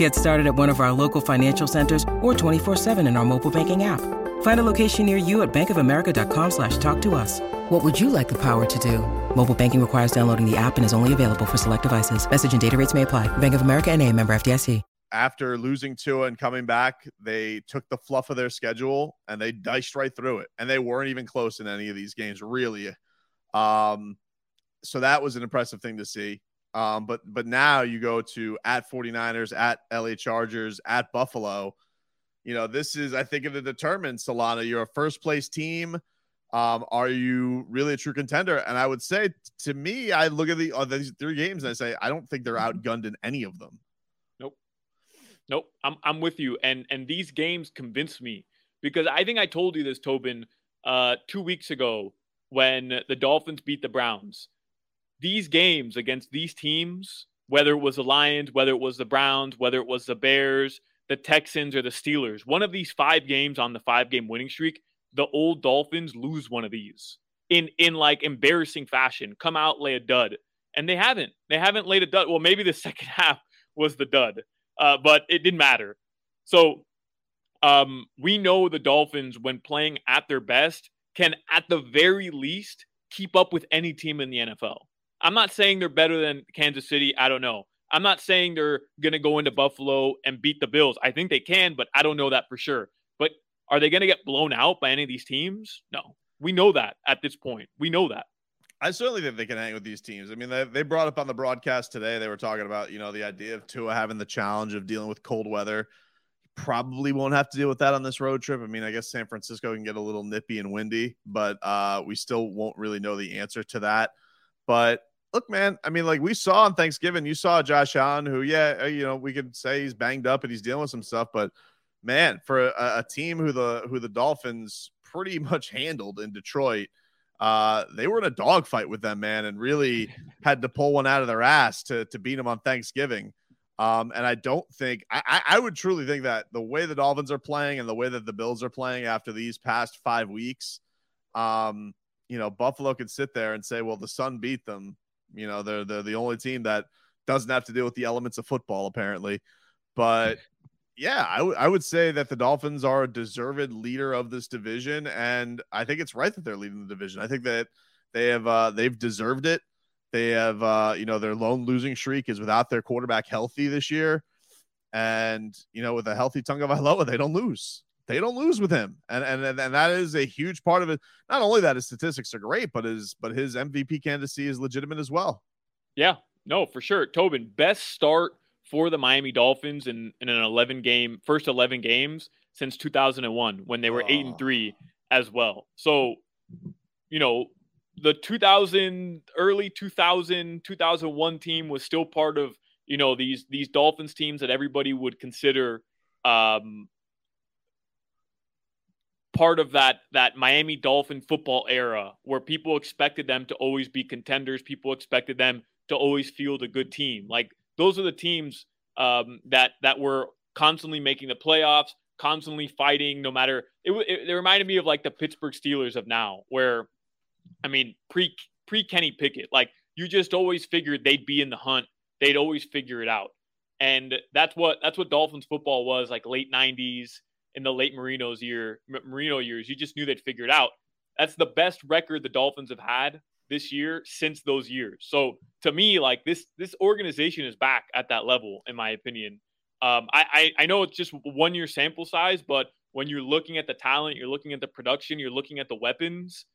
Get started at one of our local financial centers or 24-7 in our mobile banking app. Find a location near you at bankofamerica.com slash talk to us. What would you like the power to do? Mobile banking requires downloading the app and is only available for select devices. Message and data rates may apply. Bank of America and a member FDIC. After losing Tua and coming back, they took the fluff of their schedule and they diced right through it. And they weren't even close in any of these games, really. Um, so that was an impressive thing to see. Um, but but now you go to at 49ers, at LA Chargers, at Buffalo. You know, this is I think it determines Solana. You're a first place team. Um, are you really a true contender? And I would say to me, I look at the uh, these three games and I say I don't think they're outgunned in any of them. Nope, nope. I'm I'm with you. And and these games convince me because I think I told you this, Tobin, uh, two weeks ago when the Dolphins beat the Browns these games against these teams, whether it was the Lions, whether it was the Browns, whether it was the Bears, the Texans, or the Steelers, one of these five games on the five game winning streak, the old Dolphins lose one of these in in like embarrassing fashion, come out, lay a dud. And they haven't. They haven't laid a dud. Well, maybe the second half was the dud, uh, but it didn't matter. So um, we know the Dolphins, when playing at their best, can at the very least keep up with any team in the NFL. I'm not saying they're better than Kansas City. I don't know. I'm not saying they're going to go into Buffalo and beat the Bills. I think they can, but I don't know that for sure. But are they going to get blown out by any of these teams? No. We know that at this point. We know that. I certainly think they can hang with these teams. I mean, they, they brought up on the broadcast today, they were talking about, you know, the idea of Tua having the challenge of dealing with cold weather. Probably won't have to deal with that on this road trip. I mean, I guess San Francisco can get a little nippy and windy, but uh, we still won't really know the answer to that. But look, man, I mean, like we saw on Thanksgiving, you saw Josh Allen, who, yeah, uh, you know, we could say he's banged up and he's dealing with some stuff, but man, for a, a team who the who the Dolphins pretty much handled in Detroit, uh, they were in a dogfight with them, man, and really had to pull one out of their ass to to beat them on Thanksgiving. Um, and I don't think I, I would truly think that the way the Dolphins are playing and the way that the Bills are playing after these past five weeks, um, you know, Buffalo could sit there and say, well, the sun beat them. You know, they're, they're the only team that doesn't have to deal with the elements of football, apparently. But yeah, I, w- I would say that the Dolphins are a deserved leader of this division. And I think it's right that they're leading the division. I think that they have, uh, they've deserved it. They have, uh, you know, their lone losing streak is without their quarterback healthy this year. And, you know, with a healthy Tua Tagovailoa, they don't lose they don't lose with him, and and and that is a huge part of it. Not only that his statistics are great, but his but his MVP candidacy is legitimate as well. Yeah, no, for sure. Tobin, best start for the Miami Dolphins in, in an 11 game first 11 games since 2001 when they were oh. 8 and 3 as well. So, you know, the 2000 early 2000 2001 team was still part of, you know, these these Dolphins teams that everybody would consider um part of that that Miami Dolphin football era where people expected them to always be contenders, people expected them to always field a good team. Like those are the teams um, that that were constantly making the playoffs, constantly fighting. No matter it, it, it reminded me of like the Pittsburgh Steelers of now, where I mean pre pre Kenny Pickett, like you just always figured they'd be in the hunt, they'd always figure it out, and that's what that's what Dolphins football was like late '90s in the late Marino's year, Marino years. You just knew they'd figure it out. That's the best record the Dolphins have had this year since those years. So to me, like this, this organization is back at that level, in my opinion. Um, I, I, I know it's just one year sample size, but when you're looking at the talent, you're looking at the production, you're looking at the weapons.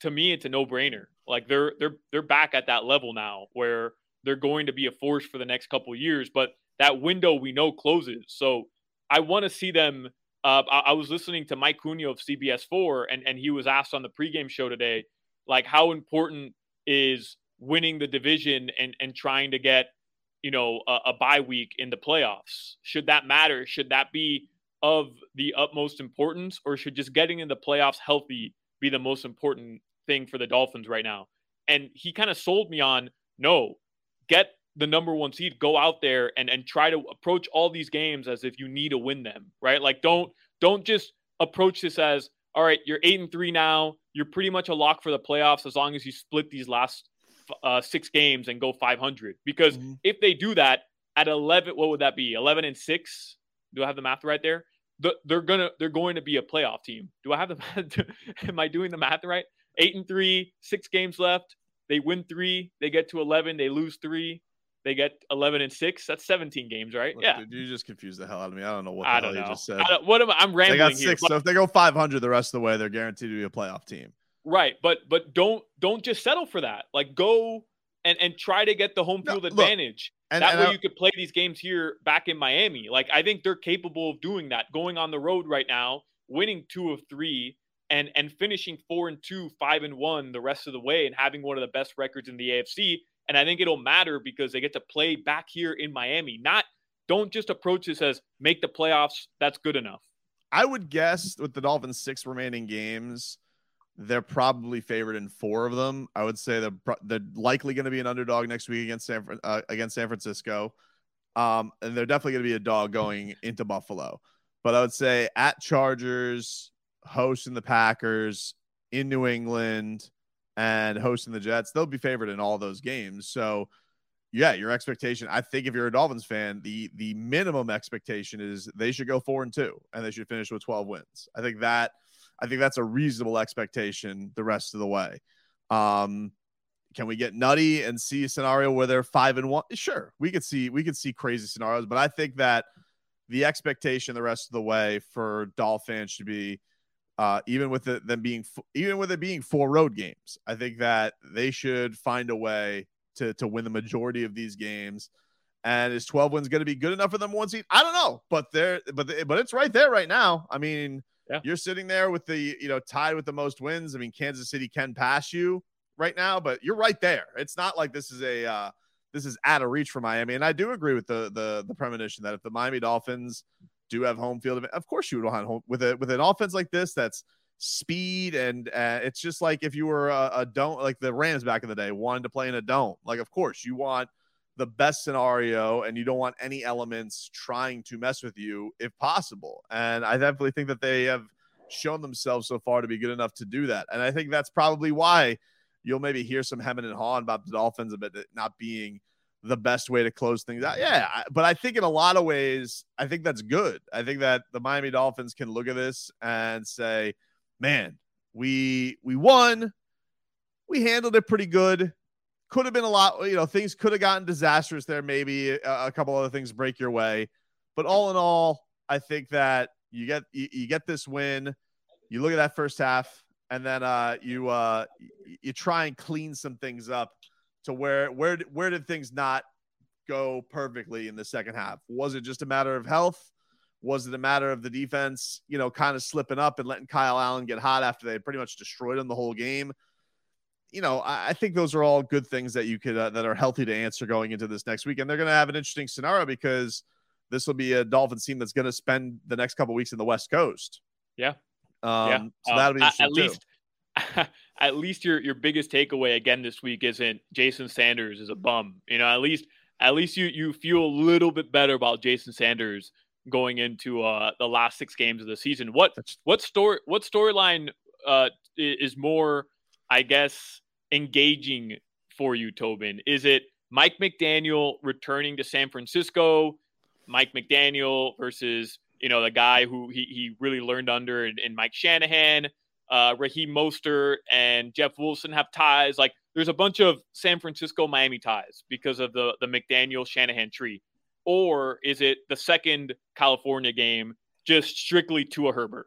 To me, it's a no brainer. Like they're they're they're back at that level now, where they're going to be a force for the next couple years. But that window we know closes, so I want to see them uh, I, I, was listening to Mike Cunha of CBS Four, and and he was asked on the pregame show today, like how important is winning the division and and trying to get you know, a, a bye week in the playoffs? Should that matter? Should that be of the utmost importance, or should just getting in the playoffs healthy be the most important thing for the Dolphins right now? And he kind of sold me on no, get the number one seed, go out there and and try to approach all these games as if you need to win them, right? Like don't don't just approach this as all right, you're eight and three now. You're pretty much a lock for the playoffs as long as you split these last uh, six games and go 500. Because mm-hmm. if they do that at 11, what would that be? 11 and six? Do I have the math right there? The, they're gonna they're going to be a playoff team. Do I have the math? am I doing the math right? Eight and three, six games left. They win three. They get to 11. They lose three they get 11 and 6 that's 17 games right? Look, yeah. dude, you just confused the hell out of me. I don't know what the I hell know. you just said. What am I, i'm rambling they got here, six but, so if they go 500 the rest of the way they're guaranteed to be a playoff team. Right but but don't don't just settle for that. Like go and and try to get the home field no, advantage. look, and, that and way I, you could play these games here back in miami. Like i think they're capable of doing that going on the road right now winning two of three and and finishing four and two five and one the rest of the way and having one of the best records in the afc and I think it'll matter because they get to play back here in Miami. Not don't just approach this as make the playoffs. That's good enough. I would guess with the Dolphins' six remaining games, they're probably favored in four of them. I would say they're they're likely going to be an underdog next week against San uh, against San Francisco, um, and they're definitely going to be a dog going into Buffalo. But I would say at Chargers, hosting the Packers in New England, and hosting the Jets, they'll be favored in all those games. So, yeah, your expectation. I think if you're a Dolphins fan, the the minimum expectation is they should go four and two, and they should finish with 12 wins. I think that I think that's a reasonable expectation the rest of the way. Um, can we get nutty and see a scenario where they're five and one? Sure, we could see we could see crazy scenarios, but I think that the expectation the rest of the way for Dolphins should be uh, even with it, them being even with it being four road games. I think that they should find a way to to win the majority of these games. And is 12 wins going to be good enough for them one seed? I don't know, but they're but but it's right there right now. I mean, yeah. you're sitting there with the you know tied with the most wins. I mean, Kansas City can pass you right now, but you're right there. It's not like this is a uh, this is out of reach for Miami. And I do agree with the the the premonition that if the Miami Dolphins do have home field. Of course, you would want home with a with an offense like this that's speed and uh, it's just like if you were a, a don't like the Rams back in the day wanted to play in a dome. Like, of course, you want the best scenario and you don't want any elements trying to mess with you if possible. And I definitely think that they have shown themselves so far to be good enough to do that. And I think that's probably why you'll maybe hear some hemming and hawing about the Dolphins a bit not being the best way to close things out. Yeah, but I think in a lot of ways, I think that's good. I think that the Miami Dolphins can look at this and say, "Man, we we won. We handled it pretty good. Could have been a lot, you know, things could have gotten disastrous there maybe a, a couple other things break your way. But all in all, I think that you get you, you get this win. You look at that first half and then uh you uh you try and clean some things up to where where where did things not go perfectly in the second half? Was it just a matter of health? Was it a matter of the defense, you know, kind of slipping up and letting Kyle Allen get hot after they pretty much destroyed him the whole game? You know, I, I think those are all good things that you could uh, that are healthy to answer going into this next week, and they're going to have an interesting scenario because this will be a Dolphins team that's going to spend the next couple weeks in the West Coast. Yeah, um, yeah. So that'll be uh, at least at least your your biggest takeaway again this week isn't Jason Sanders is a bum. You know, at least at least you you feel a little bit better about Jason Sanders going into uh, the last six games of the season. What what story what storyline uh, is more, I guess, engaging for you, Tobin? Is it Mike McDaniel returning to San Francisco? Mike McDaniel versus you know the guy who he, he really learned under in, in Mike Shanahan uh, Raheem Mostert and Jeff Wilson have ties. Like there's a bunch of San Francisco Miami ties because of the the McDaniel Shanahan tree. Or is it the second California game just strictly Tua Herbert?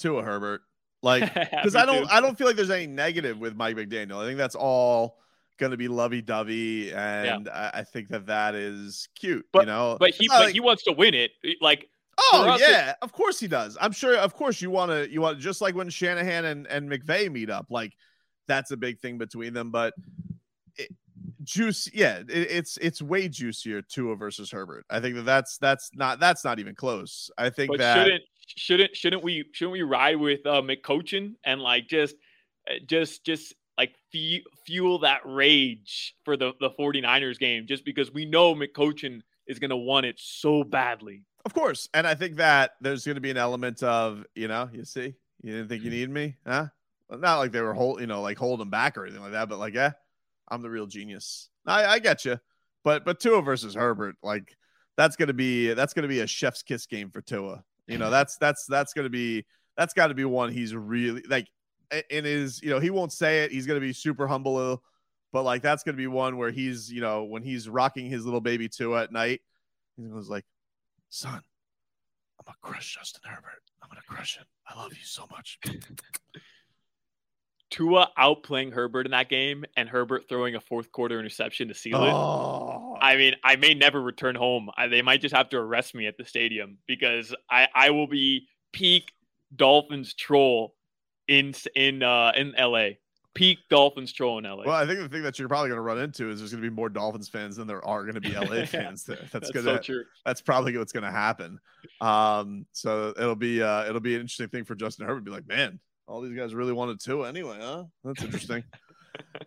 Tua Herbert. Like, because I don't, too. I don't feel like there's any negative with Mike McDaniel. I think that's all going to be lovey dovey, and I, I think that that is cute. But- you know, But he but like- he wants to win it. Like oh yeah, of course he does. I'm sure. Of course you want to, you want just like when Shanahan and and McVay meet up, like that's a big thing between them. But it, juice, yeah, it, it's it's way juicier Tua versus Herbert. I think that that's that's not that's not even close. I think but that shouldn't shouldn't shouldn't we shouldn't we ride with uh McCoachin and like just uh, just just like fe- fuel that rage for the the 49ers game just because we know McCoachin is going to want it so badly. Of course. And I think that there's going to be an element of, you know, you see, you didn't think you needed me, huh? Not like they were hold, you know, like holding back or anything like that, but like, yeah, I'm the real genius. I, I get you, but but Tua versus Herbert, like that's gonna be that's gonna be a chef's kiss game for Tua. You know, that's that's that's gonna be that's got to be one he's really like in his, you know, he won't say it. He's gonna be super humble, but like that's gonna be one where he's, you know, when he's rocking his little baby Tua at night, he goes like, son, I'm gonna crush Justin Herbert. I'm gonna crush him. I love you so much. Tua outplaying Herbert in that game and Herbert throwing a fourth quarter interception to seal it. Oh, I mean, I may never return home. I, they might just have to arrest me at the stadium because I, I will be peak Dolphins troll in in uh, in LA. Peak Dolphins troll in LA. well, I think the thing that you're probably gonna run into is there's gonna be more Dolphins fans than there are gonna be LA fans there. That's, That's gonna so true. that's probably what's gonna happen. Um, so it'll be uh it'll be an interesting thing for Justin Herbert to be like, man, all these guys really wanted to anyway, huh? That's interesting.